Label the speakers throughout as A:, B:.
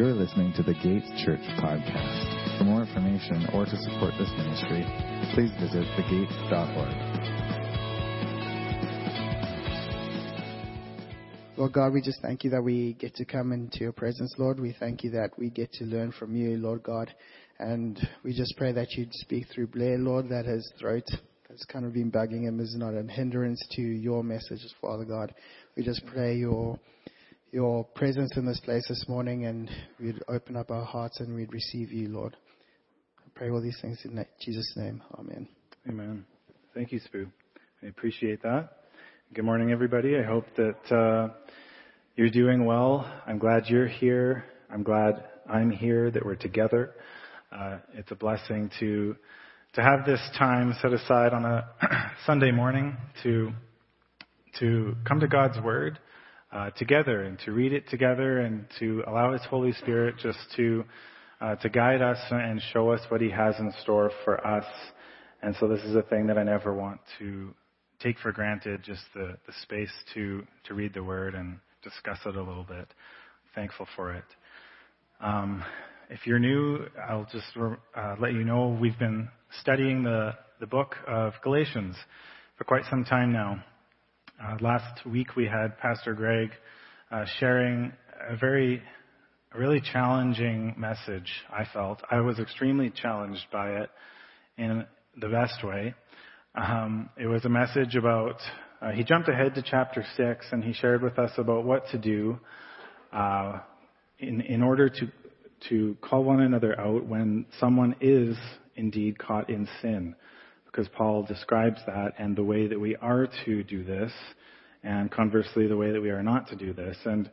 A: You're listening to the Gates Church podcast. For more information or to support this ministry, please visit thegate.org.
B: Lord God, we just thank you that we get to come into your presence, Lord. We thank you that we get to learn from you, Lord God. And we just pray that you'd speak through Blair, Lord, that his throat has kind of been bugging him is not a hindrance to your messages, Father God. We just pray your your presence in this place this morning and we'd open up our hearts and we'd receive you, Lord. I pray all these things in Jesus' name. Amen.
C: Amen. Thank you, Spoo. I appreciate that. Good morning, everybody. I hope that uh, you're doing well. I'm glad you're here. I'm glad I'm here, that we're together. Uh, it's a blessing to to have this time set aside on a Sunday morning to to come to God's Word uh, together and to read it together and to allow His Holy Spirit just to uh, to guide us and show us what He has in store for us. And so this is a thing that I never want to take for granted, just the, the space to to read the Word and discuss it a little bit. Thankful for it. Um, if you're new, I'll just uh, let you know we've been studying the, the book of Galatians for quite some time now. Uh, last week we had Pastor Greg uh, sharing a very, a really challenging message, I felt. I was extremely challenged by it in the best way. Um, it was a message about, uh, he jumped ahead to chapter 6 and he shared with us about what to do uh, in, in order to, to call one another out when someone is indeed caught in sin because Paul describes that and the way that we are to do this, and conversely, the way that we are not to do this. And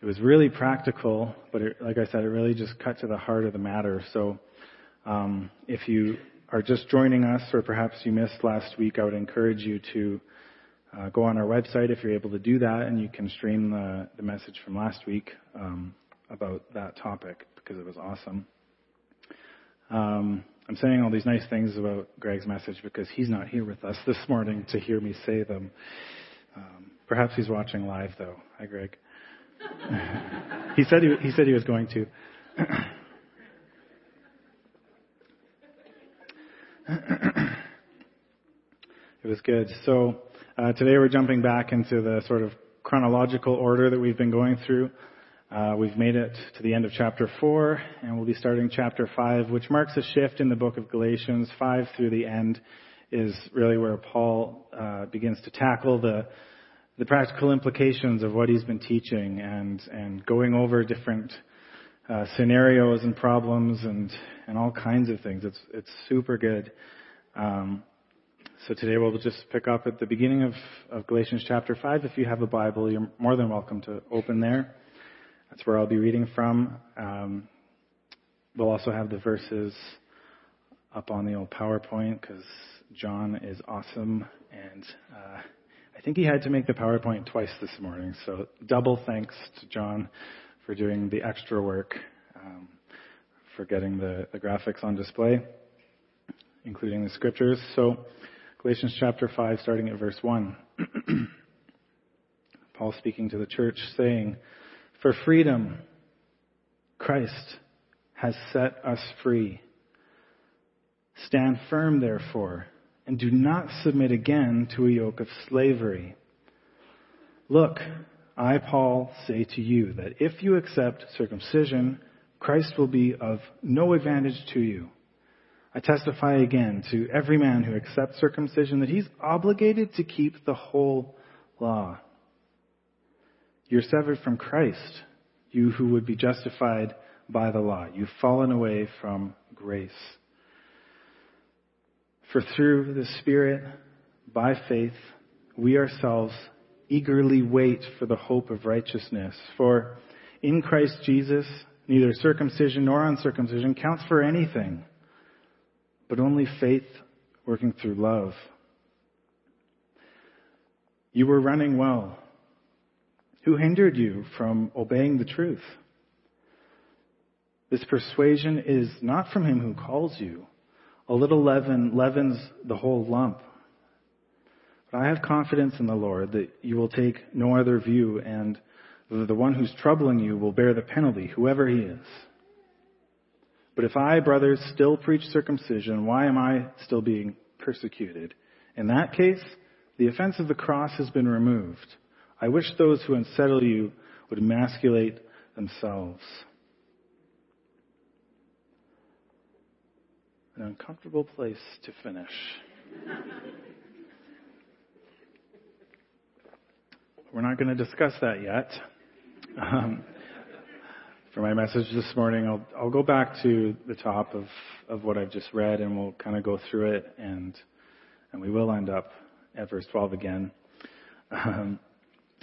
C: it was really practical, but it, like I said, it really just cut to the heart of the matter. So um, if you are just joining us, or perhaps you missed last week, I would encourage you to uh, go on our website if you're able to do that, and you can stream the, the message from last week um, about that topic because it was awesome. Um, I'm saying all these nice things about Greg's message because he's not here with us this morning to hear me say them. Um, perhaps he's watching live, though. Hi, Greg. he said he, he said he was going to. it was good. So uh, today we're jumping back into the sort of chronological order that we've been going through. Uh, we've made it to the end of chapter 4, and we'll be starting chapter 5, which marks a shift in the book of Galatians. 5 through the end is really where Paul uh, begins to tackle the, the practical implications of what he's been teaching and, and going over different uh, scenarios and problems and, and all kinds of things. It's, it's super good. Um, so today we'll just pick up at the beginning of, of Galatians chapter 5. If you have a Bible, you're more than welcome to open there. That's where I'll be reading from. Um, we'll also have the verses up on the old PowerPoint because John is awesome, and uh, I think he had to make the PowerPoint twice this morning. So double thanks to John for doing the extra work, um, for getting the, the graphics on display, including the scriptures. So Galatians chapter 5, starting at verse 1. Paul speaking to the church, saying, for freedom, Christ has set us free. Stand firm, therefore, and do not submit again to a yoke of slavery. Look, I, Paul, say to you that if you accept circumcision, Christ will be of no advantage to you. I testify again to every man who accepts circumcision that he's obligated to keep the whole law. You're severed from Christ, you who would be justified by the law. You've fallen away from grace. For through the Spirit, by faith, we ourselves eagerly wait for the hope of righteousness. For in Christ Jesus, neither circumcision nor uncircumcision counts for anything, but only faith working through love. You were running well. Who hindered you from obeying the truth? This persuasion is not from him who calls you. A little leaven leavens the whole lump. But I have confidence in the Lord that you will take no other view, and The one who's troubling you will bear the penalty, whoever he is. But if I, brothers, still preach circumcision, why am I still being persecuted? In that case, the offense of the cross has been removed. I wish those who unsettle you would emasculate themselves. An uncomfortable place to finish. We're not going to discuss that yet. Um, for my message this morning, I'll, I'll go back to the top of, of what I've just read and we'll kind of go through it and, and we will end up at verse 12 again. Um,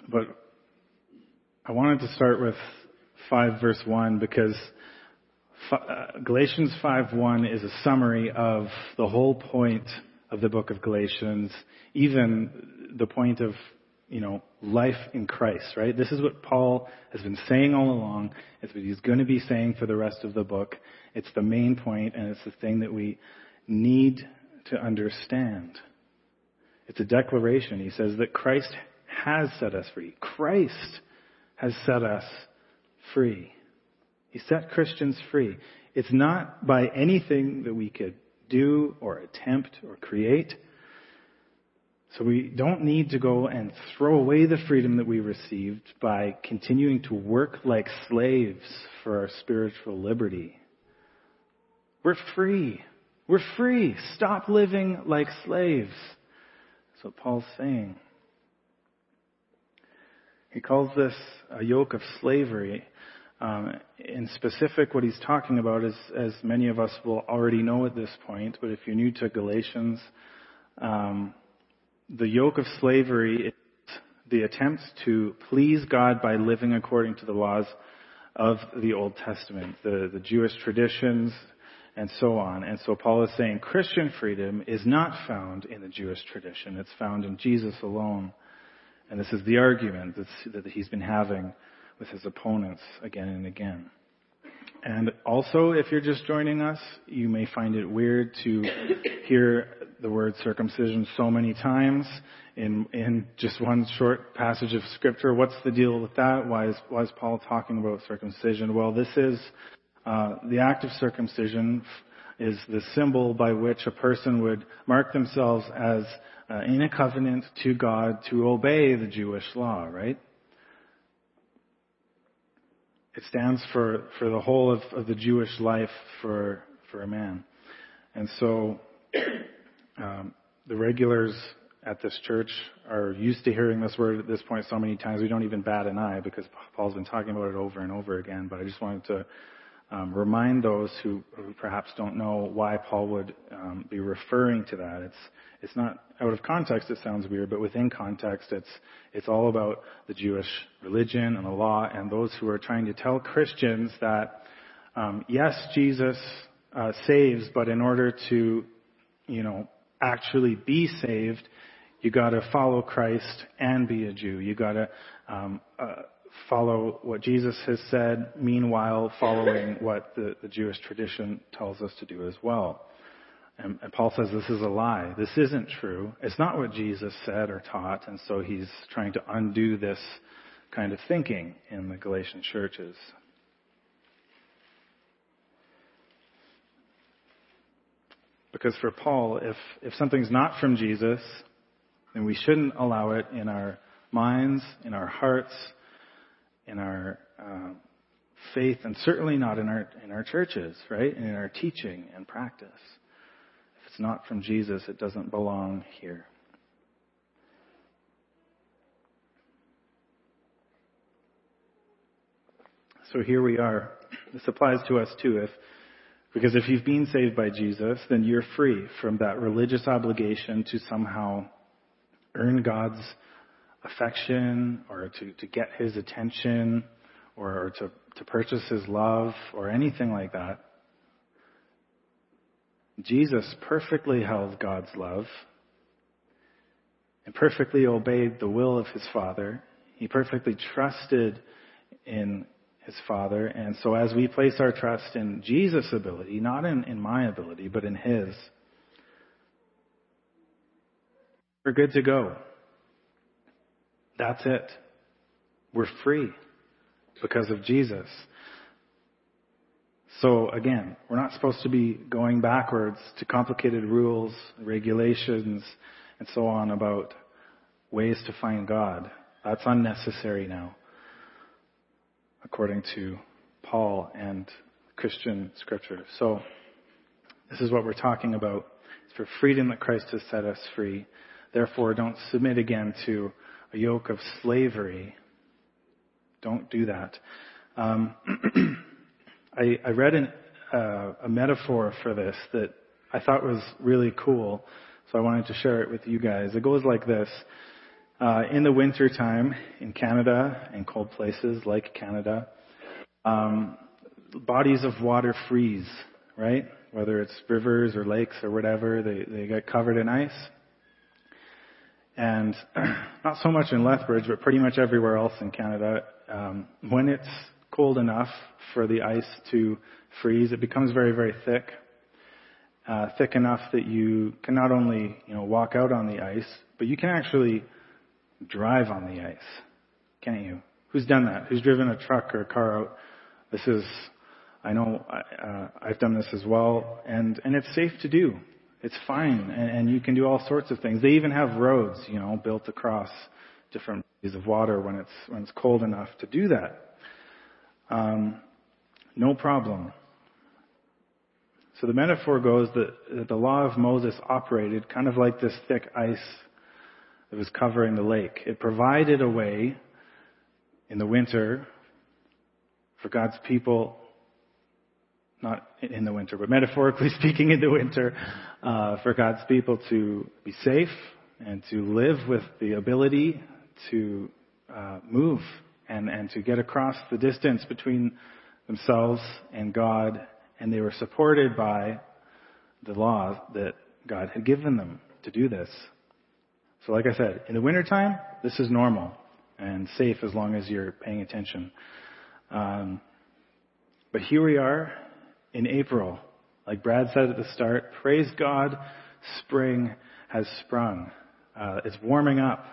C: but I wanted to start with 5 verse 1 because uh, Galatians 5:1 is a summary of the whole point of the book of Galatians, even the point of you know, life in Christ, right? This is what Paul has been saying all along. It's what he's going to be saying for the rest of the book. It's the main point, and it's the thing that we need to understand. It's a declaration. He says that Christ has set us free. Christ has set us free. He set Christians free. It's not by anything that we could do or attempt or create. So we don't need to go and throw away the freedom that we received by continuing to work like slaves for our spiritual liberty. We're free. We're free. Stop living like slaves. That's what Paul's saying. He calls this a yoke of slavery. Um, in specific, what he's talking about is, as many of us will already know at this point, but if you're new to Galatians, um, the yoke of slavery is the attempt to please God by living according to the laws of the Old Testament, the, the Jewish traditions, and so on. And so Paul is saying Christian freedom is not found in the Jewish tradition. It's found in Jesus alone. And this is the argument that he's been having with his opponents again and again. And also, if you're just joining us, you may find it weird to hear the word circumcision so many times in, in just one short passage of scripture. What's the deal with that? Why is, why is Paul talking about circumcision? Well, this is, uh, the act of circumcision is the symbol by which a person would mark themselves as uh, in a covenant to God to obey the Jewish law, right? it stands for, for the whole of, of the Jewish life for, for a man. And so, um, the regulars at this church are used to hearing this word at this point so many times we don't even bat an eye because Paul's been talking about it over and over again. But I just wanted to um, remind those who, who, perhaps don't know why Paul would um, be referring to that. It's it's not out of context. It sounds weird, but within context, it's it's all about the Jewish religion and the law, and those who are trying to tell Christians that um, yes, Jesus uh, saves, but in order to you know actually be saved, you got to follow Christ and be a Jew. You got to um, uh, follow what Jesus has said, meanwhile following what the, the Jewish tradition tells us to do as well. And, and, Paul says this is a lie. This isn't true. It's not what Jesus said or taught, and so he's trying to undo this kind of thinking in the Galatian churches. Because for Paul, if, if something's not from Jesus, then we shouldn't allow it in our minds, in our hearts, in our uh, faith, and certainly not in our in our churches, right? And in our teaching and practice. If it's not from Jesus, it doesn't belong here. So here we are. This applies to us too. If because if you've been saved by Jesus, then you're free from that religious obligation to somehow earn God's affection or to, to get his attention or, to, to purchase his love or anything like that. Jesus perfectly held God's love and perfectly obeyed the will of his Father. He perfectly trusted in his Father. And so as we place our trust in Jesus' ability, not in, in my ability, but in his, we're good to go. That's it. We're free. because of Jesus. So again, we're not supposed to be going backwards to complicated rules, regulations, and so on about ways to find God. That's unnecessary now, according to Paul and Christian scripture. So, this is what we're talking about. It's for freedom that Christ has set us free. Therefore, don't submit again to a yoke of slavery. Don't do that. Um, I, I, read an, uh, a metaphor for this that I thought was really cool, so I wanted to share it with you guys. It goes like this. Uh, in the winter time in Canada and cold places like Canada, um, bodies of water freeze, right? Whether it's rivers or lakes or whatever, they, they get covered in ice. And not so much in Lethbridge, but pretty much everywhere else in Canada, um, when it's cold enough for the ice to freeze, it becomes very, very thick. Uh, thick enough that you can not only, you know, walk out on the ice, but you can actually drive on the ice, can't you? Who's done that? Who's driven a truck or a car out? This is I know uh, I've done this as well, and and it's safe to do. It's fine, and, and you can do all sorts of things. They even have roads, you know, built across different bodies of water when it's when it's cold enough to do that. Um, no problem. So the metaphor goes that, that the law of Moses operated kind of like this thick ice that was covering the lake. It provided a way in the winter for God's people not in the winter, but metaphorically speaking in the winter, uh, for God's people to be safe and to live with the ability to uh, move and, and to get across the distance between themselves and God, and they were supported by the law that God had given them to do this. So like I said, in the wintertime, this is normal and safe as long as you're paying attention. Um, but here we are in April. Like Brad said at the start, praise God, spring has sprung. Uh, it's warming up.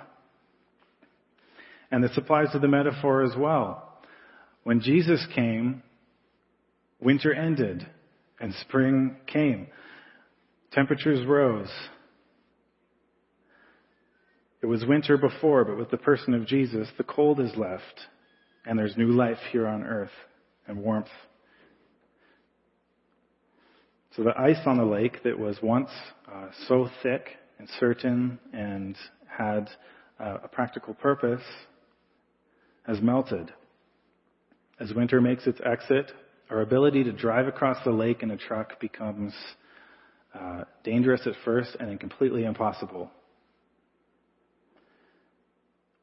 C: And this applies to the metaphor as well. When Jesus came, winter ended and spring came. Temperatures rose. It was winter before, but with the person of Jesus, the cold is left, and there's new life here on earth and warmth so the ice on the lake that was once uh, so thick and certain and had uh, a practical purpose has melted. As winter makes its exit, our ability to drive across the lake in a truck becomes uh, dangerous at first and then completely impossible.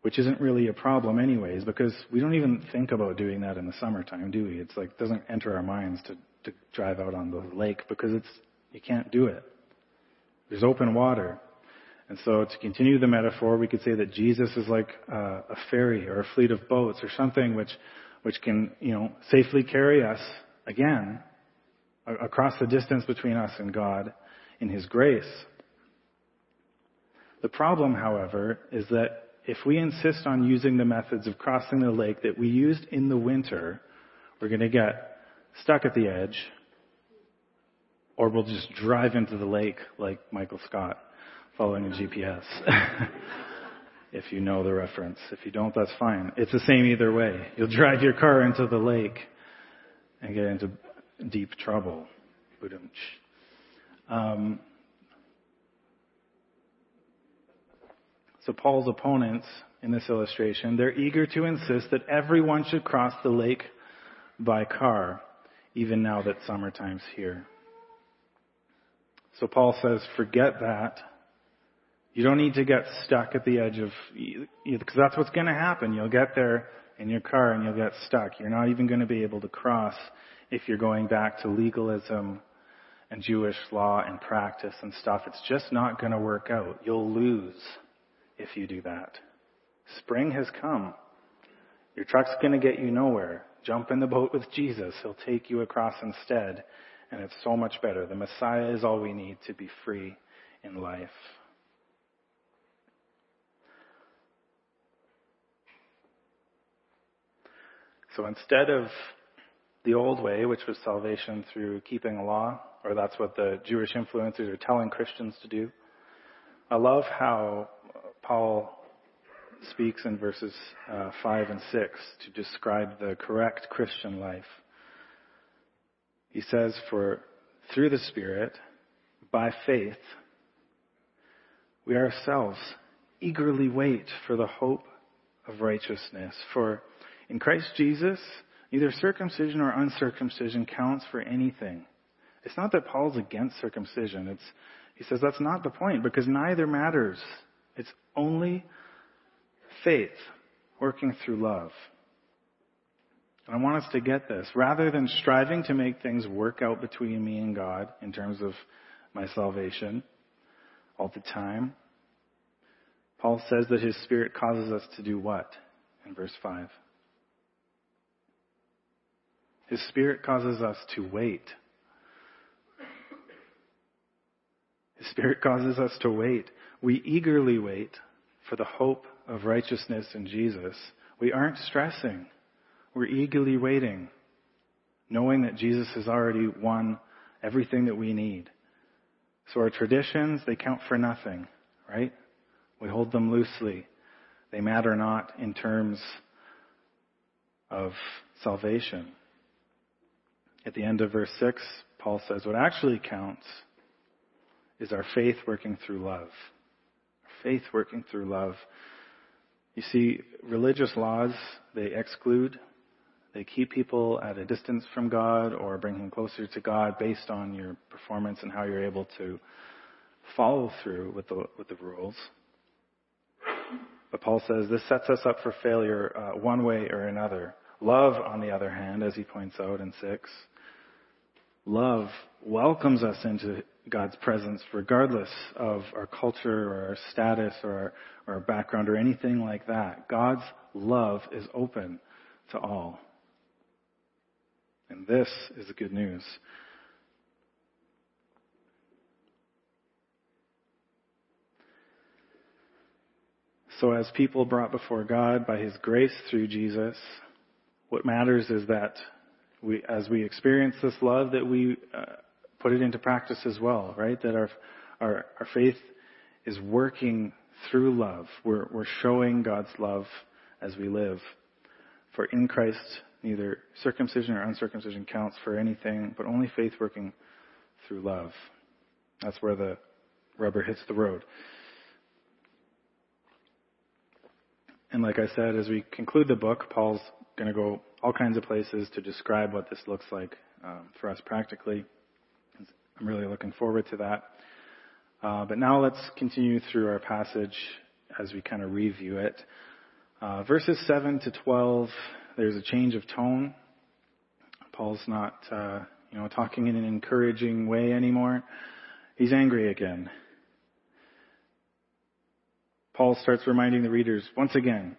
C: Which isn't really a problem anyways, because we don't even think about doing that in the summertime, do we? It's like, doesn't enter our minds to to drive out on the lake because it's, you can't do it. There's open water. And so to continue the metaphor, we could say that Jesus is like a, a ferry or a fleet of boats or something which, which can, you know, safely carry us again across the distance between us and God in His grace. The problem, however, is that if we insist on using the methods of crossing the lake that we used in the winter, we're going to get stuck at the edge, or we'll just drive into the lake like Michael Scott following a GPS. if you know the reference. If you don't, that's fine. It's the same either way. You'll drive your car into the lake and get into deep trouble. Um, so Paul's opponents in this illustration, they're eager to insist that everyone should cross the lake by car even now that summertime's here. So Paul says, forget that. You don't need to get stuck at the edge of, because that's what's going to happen. You'll get there in your car and you'll get stuck. You're not even going to be able to cross if you're going back to legalism and Jewish law and practice and stuff. It's just not going to work out. You'll lose if you do that. Spring has come. Your truck's going to get you nowhere. Jump in the boat with Jesus. He'll take you across instead. And it's so much better. The Messiah is all we need to be free in life. So instead of the old way, which was salvation through keeping a law, or that's what the Jewish influencers are telling Christians to do, I love how Paul speaks in verses uh, 5 and 6 to describe the correct Christian life. He says, For through the Spirit, by faith, we ourselves eagerly wait for the hope of righteousness. For in Christ Jesus, neither circumcision or uncircumcision counts for anything. It's not that Paul's against circumcision. It's, he says that's not the point because neither matters. It's only faith working through love. And I want us to get this. Rather than striving to make things work out between me and God in terms of my salvation all the time, Paul says that his Spirit causes us to do what? In verse 5. His Spirit causes us to wait. His Spirit causes us to wait. We eagerly wait for the hope of righteousness in Jesus. We aren't stressing. We're eagerly waiting, knowing that Jesus has already won everything that we need. So our traditions, they count for nothing, right? We hold them loosely. They matter not in terms of salvation. At the end of verse 6, Paul says, What actually counts is our faith working through love. Our faith working through love. You see, religious laws, they exclude, they keep people at a distance from God or bring them closer to God based on your performance and how you're able to follow through with the, with the rules. But Paul says this sets us up for failure uh, one way or another. Love, on the other hand, as he points out in 6, love welcomes us into God's presence regardless of our culture or our status or our, our background or anything like that. God's love is open to all. And this is the good news. So, as people brought before God by His grace through Jesus, what matters is that we, as we experience this love, that we uh, put it into practice as well, right? That our, our, our faith is working through love. We're, we're showing God's love as we live. For in Christ, neither circumcision or uncircumcision counts for anything, but only faith working through love. That's where the rubber hits the road. And like I said, as we conclude the book, Paul's going to go all kinds of places to describe what this looks like um, for us practically. I'm really looking forward to that. Uh, but now let's continue through our passage as we kind of review it. Uh, verses 7 to 12, there's a change of tone. Paul's not, uh, you know, talking in an encouraging way anymore. He's angry again. Paul starts reminding the readers once again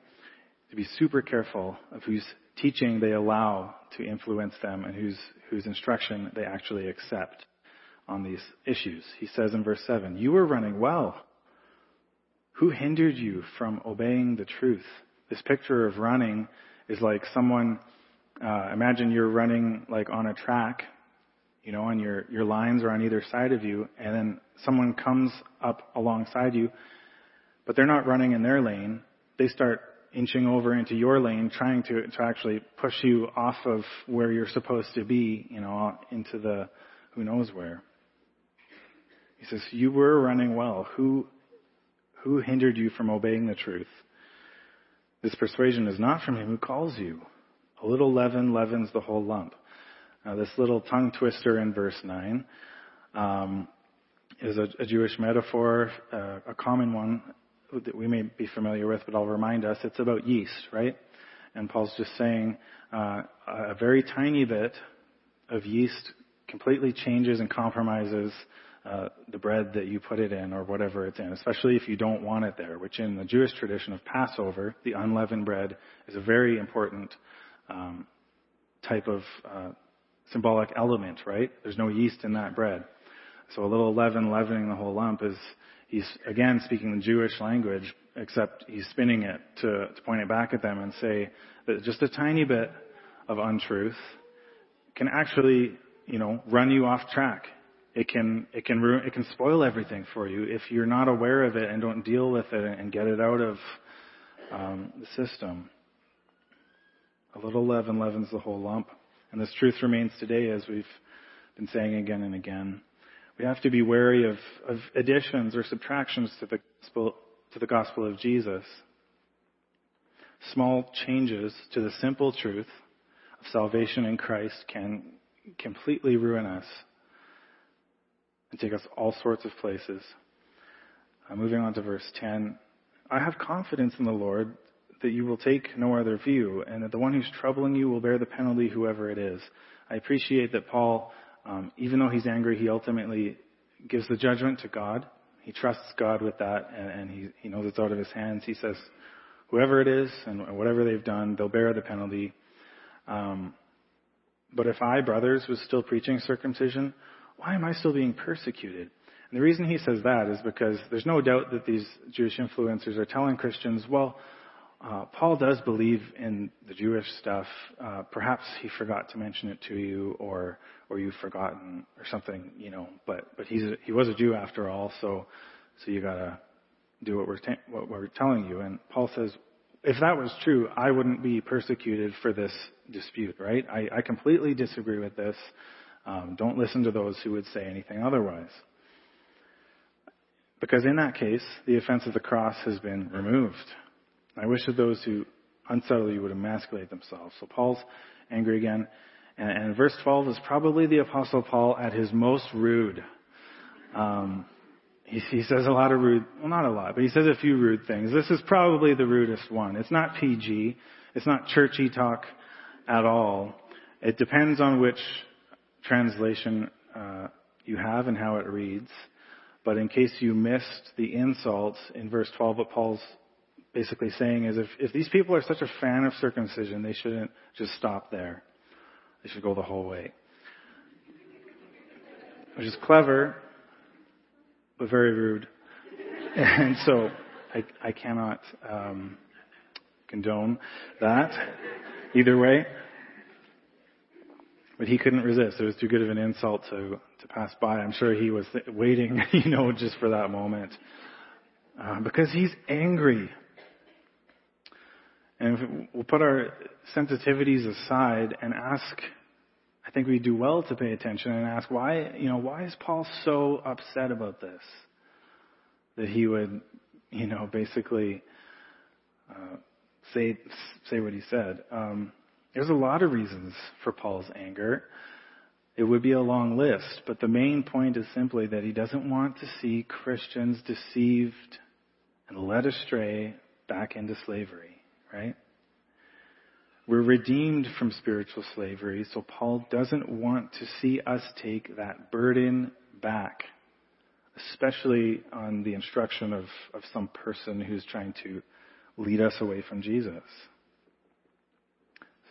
C: to be super careful of whose teaching they allow to influence them and whose, whose instruction they actually accept on these issues. He says in verse 7, You were running well. Who hindered you from obeying the truth? This picture of running is like someone, uh, imagine you're running like on a track, you know, and your, your lines are on either side of you, and then someone comes up alongside you but they're not running in their lane. They start inching over into your lane, trying to, to actually push you off of where you're supposed to be, you know, into the who knows where. He says, You were running well. Who, who hindered you from obeying the truth? This persuasion is not from him who calls you. A little leaven leavens the whole lump. Now, this little tongue twister in verse 9 um, is a, a, Jewish metaphor, uh, a common one that we may be familiar with, but I'll remind us, it's about yeast, right? And Paul's just saying uh, a very tiny bit of yeast completely changes and compromises uh, the bread that you put it in or whatever it's in, especially if you don't want it there, which in the Jewish tradition of Passover, the unleavened bread is a very important um, type of uh, symbolic element, right? There's no yeast in that bread. So a little leaven leavening the whole lump is he's again speaking the Jewish language, except he's spinning it to, to point it back at them and say that just a tiny bit of untruth can actually, you know, run you off track. It can, it can ruin, it can spoil everything for you if you're not aware of it and don't deal with it and get it out of um, the system. A little leaven leavens the whole lump. And this truth remains today as we've been saying again and again. We have to be wary of, of additions or subtractions to the to the gospel of Jesus. Small changes to the simple truth of salvation in Christ can completely ruin us and take us all sorts of places. Uh, moving on to verse 10. I have confidence in the Lord that you will take no other view, and that the one who's troubling you will bear the penalty, whoever it is. I appreciate that Paul, um, even though he's angry, he ultimately gives the judgment to God. He trusts God with that, and, and he, he knows it's out of his hands. He says, whoever it is and whatever they've done, they'll bear the penalty. Um, but if I, brothers, was still preaching circumcision, why am I still being persecuted? And the reason he says that is because there's no doubt that these Jewish influencers are telling Christians, well, uh, Paul does believe in the Jewish stuff. Uh, perhaps he forgot to mention it to you, or or you've forgotten, or something, you know. But but he's a, he was a Jew after all, so so you gotta do what we're ta- what we're telling you. And Paul says, if that was true, I wouldn't be persecuted for this dispute, right? I, I completely disagree with this. Um, don't listen to those who would say anything otherwise. Because in that case, the offense of the cross has been removed. I wish that those who unsettle you would emasculate themselves. So Paul's angry again. And, and verse 12 is probably the Apostle Paul at his most rude. Um, he, he says a lot of rude, well, not a lot, but he says a few rude things. This is probably the rudest one. It's not PG. It's not churchy talk at all. It depends on which translation uh, you have and how it reads. But in case you missed the insults in verse 12, what Paul's basically saying is if, if these people are such a fan of circumcision, they shouldn't just stop there. They should go the whole way. Which is clever, but very rude. And so I, I cannot um, condone that either way. But he couldn't resist. It was too good of an insult to, to pass by. I'm sure he was waiting, you know, just for that moment. Uh, because he's angry. And we'll put our sensitivities aside and ask, I think we do well to pay attention and ask why, you know, why is Paul so upset about this? That he would, you know, basically uh, say say what he said. Um, there's a lot of reasons for Paul's anger. It would be a long list, but the main point is simply that he doesn't want to see Christians deceived and led astray back into slavery right? We're redeemed from spiritual slavery, so Paul doesn't want to see us take that burden back, especially on the instruction of, of some person who's trying to lead us away from Jesus.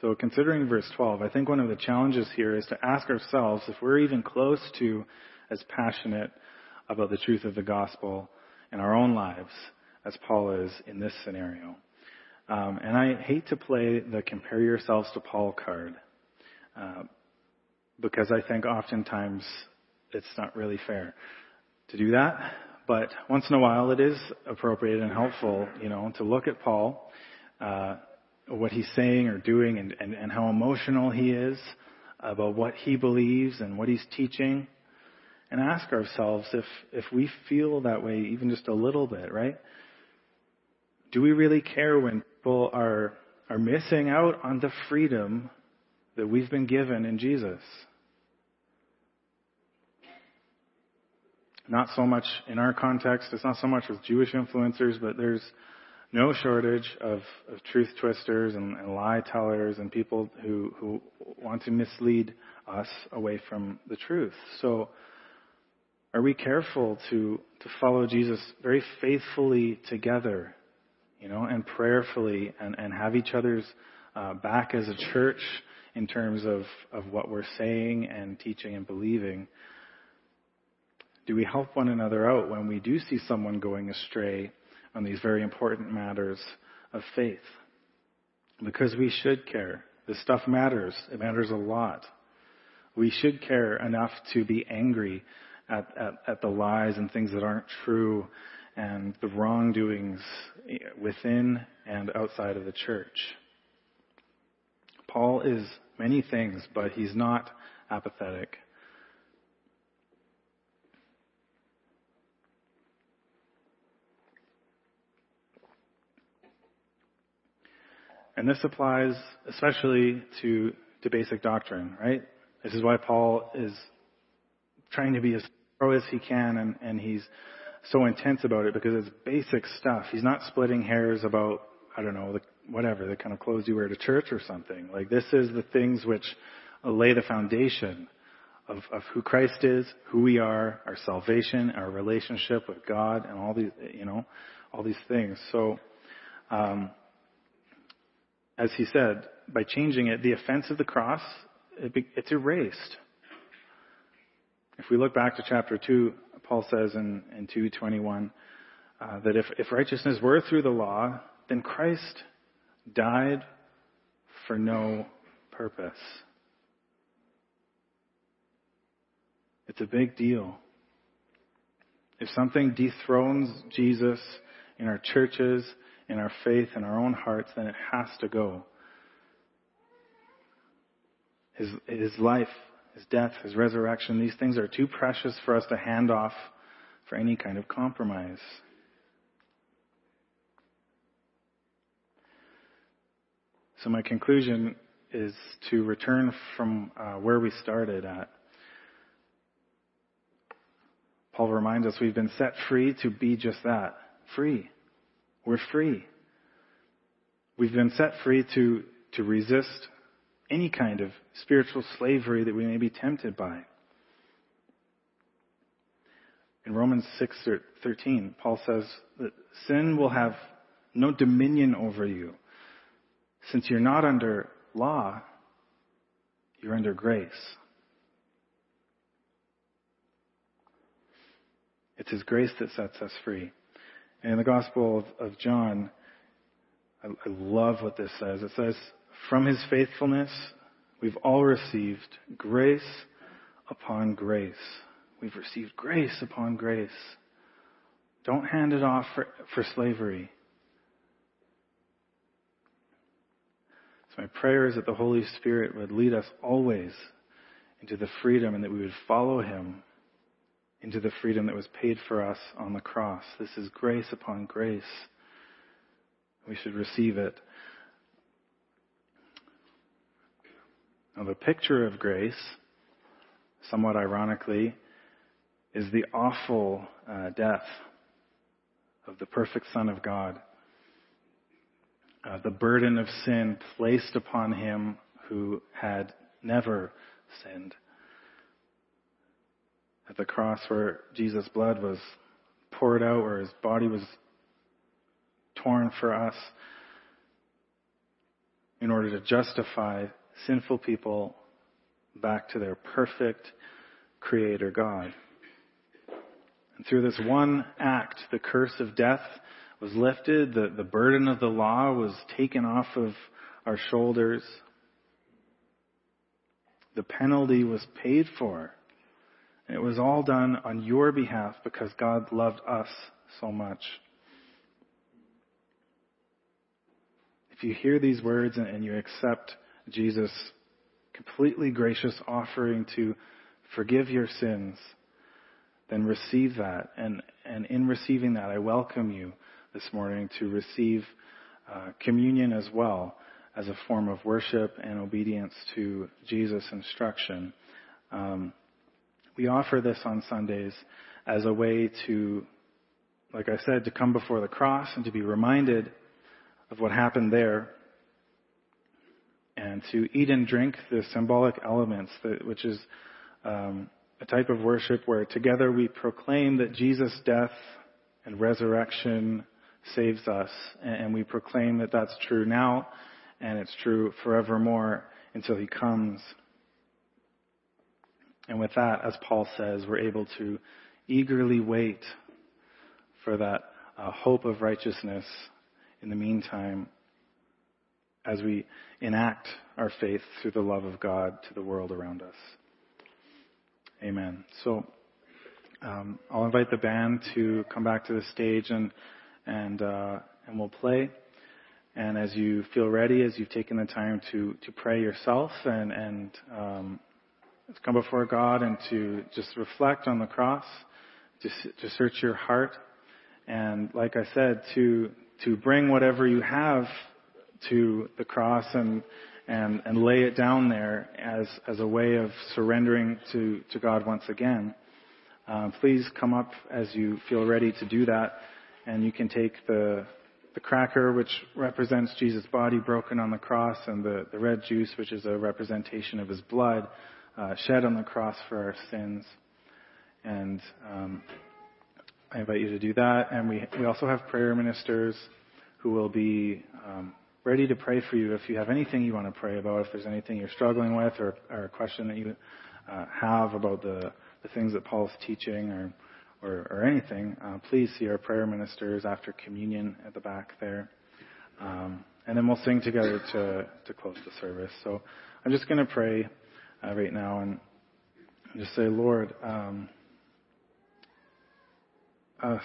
C: So considering verse 12, I think one of the challenges here is to ask ourselves if we're even close to as passionate about the truth of the gospel in our own lives as Paul is in this scenario. Um, and I hate to play the compare yourselves to Paul card uh, because I think oftentimes it's not really fair to do that. But once in a while, it is appropriate and helpful, you know, to look at Paul, uh, what he's saying or doing, and, and, and how emotional he is about what he believes and what he's teaching, and ask ourselves if if we feel that way even just a little bit, right? Do we really care when people are, are missing out on the freedom that we've been given in Jesus? Not so much in our context, it's not so much with Jewish influencers, but there's no shortage of, of truth twisters and, and lie tellers and people who, who want to mislead us away from the truth. So, are we careful to, to follow Jesus very faithfully together you know, and prayerfully and, and have each other's uh, back as a church in terms of, of what we're saying and teaching and believing? Do we help one another out when we do see someone going astray on these very important matters of faith? Because we should care. This stuff matters. It matters a lot. We should care enough to be angry at, at, at the lies and things that aren't true and the wrongdoings within and outside of the church. Paul is many things, but he's not apathetic. And this applies especially to, to basic doctrine, right? This is why Paul is trying to be as thorough as he can and, and he's so intense about it because it's basic stuff. He's not splitting hairs about, I don't know, the, whatever, the kind of clothes you wear to church or something. Like this is the things which lay the foundation of, of who Christ is, who we are, our salvation, our relationship with God, and all these, you know, all these things. So, um, as he said, by changing it, the offense of the cross, it's erased. If we look back to chapter 2, Paul says in, in 221 uh, that if, if righteousness were through the law, then Christ died for no purpose. It's a big deal. If something dethrones Jesus in our churches, in our faith, in our own hearts, then it has to go. His, his life his death, his resurrection, these things are too precious for us to hand off for any kind of compromise. So my conclusion is to return from uh, where we started at. Paul reminds us we've been set free to be just that. Free. We're free. We've been set free to, to resist any kind of spiritual slavery that we may be tempted by. In Romans 6:13, Paul says that sin will have no dominion over you. Since you're not under law, you're under grace. It's His grace that sets us free. And in the Gospel of, of John, I, I love what this says. It says, from his faithfulness, we've all received grace upon grace. We've received grace upon grace. Don't hand it off for, for slavery. So my prayer is that the Holy Spirit would lead us always into the freedom and that we would follow him into the freedom that was paid for us on the cross. This is grace upon grace. We should receive it. Now, the picture of grace, somewhat ironically, is the awful uh, death of the perfect Son of God. Uh, the burden of sin placed upon him who had never sinned. At the cross where Jesus' blood was poured out, where his body was torn for us, in order to justify sinful people back to their perfect creator God. And through this one act, the curse of death was lifted, the, the burden of the law was taken off of our shoulders. The penalty was paid for. And it was all done on your behalf because God loved us so much. If you hear these words and you accept Jesus' completely gracious offering to forgive your sins, then receive that. And, and in receiving that, I welcome you this morning to receive uh, communion as well as a form of worship and obedience to Jesus' instruction. Um, we offer this on Sundays as a way to, like I said, to come before the cross and to be reminded of what happened there and to eat and drink the symbolic elements, that, which is um, a type of worship where together we proclaim that Jesus' death and resurrection saves us, and we proclaim that that's true now, and it's true forevermore until He comes. And with that, as Paul says, we're able to eagerly wait for that uh, hope of righteousness in the meantime as we enact our faith through the love of God to the world around us. Amen. So um, I'll invite the band to come back to the stage and and uh, and we'll play. And as you feel ready, as you've taken the time to to pray yourself and and um, to come before God and to just reflect on the cross, to to search your heart, and like I said, to to bring whatever you have to the cross and and and lay it down there as as a way of surrendering to to God once again. Uh, please come up as you feel ready to do that, and you can take the the cracker, which represents Jesus' body broken on the cross, and the, the red juice, which is a representation of his blood uh, shed on the cross for our sins. And um, I invite you to do that. And we, we also have prayer ministers who will be um, ready to pray for you if you have anything you want to pray about, if there's anything you're struggling with or, or a question that you uh, have about the, the things that Paul's teaching or, or, or anything, uh, please see our prayer ministers after communion at the back there. Um, and then we'll sing together to, to close the service. So I'm just going to pray uh, right now and just say, Lord, um, uh,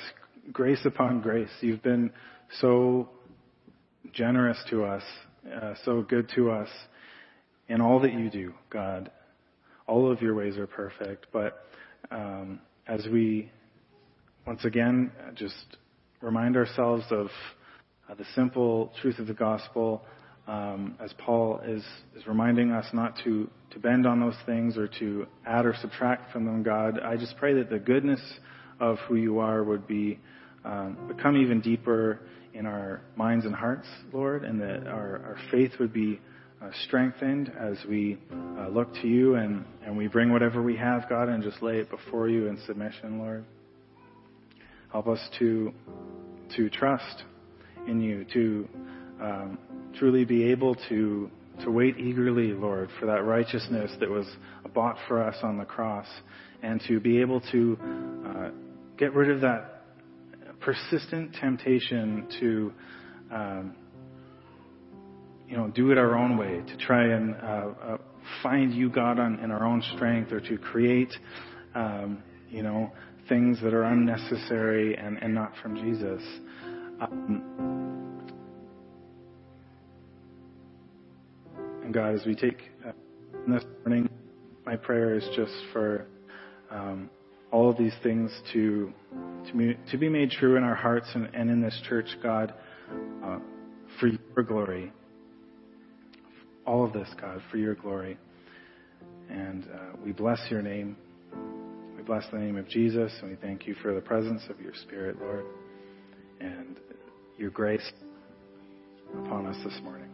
C: grace upon grace. You've been so generous to us, uh, so good to us in all that you do, God. All of your ways are perfect, but um, as we once again just remind ourselves of uh, the simple truth of the gospel, um, as Paul is, is reminding us not to, to bend on those things or to add or subtract from them, God, I just pray that the goodness of who you are would be um, become even deeper in our minds and hearts, Lord, and that our, our faith would be uh, strengthened as we uh, look to you and, and we bring whatever we have, God, and just lay it before you in submission, Lord. Help us to to trust in you, to um, truly be able to to wait eagerly, Lord, for that righteousness that was bought for us on the cross, and to be able to uh, get rid of that persistent temptation to, um, you know, do it our own way, to try and uh, uh, find you, God, on, in our own strength, or to create, um, you know, things that are unnecessary and, and not from Jesus. Um, and God, as we take uh, this morning, my prayer is just for um, all of these things to to be, to be made true in our hearts and, and in this church, God, uh, for your glory. All of this, God, for your glory. And uh, we bless your name. We bless the name of Jesus, and we thank you for the presence of your Spirit, Lord, and your grace upon us this morning.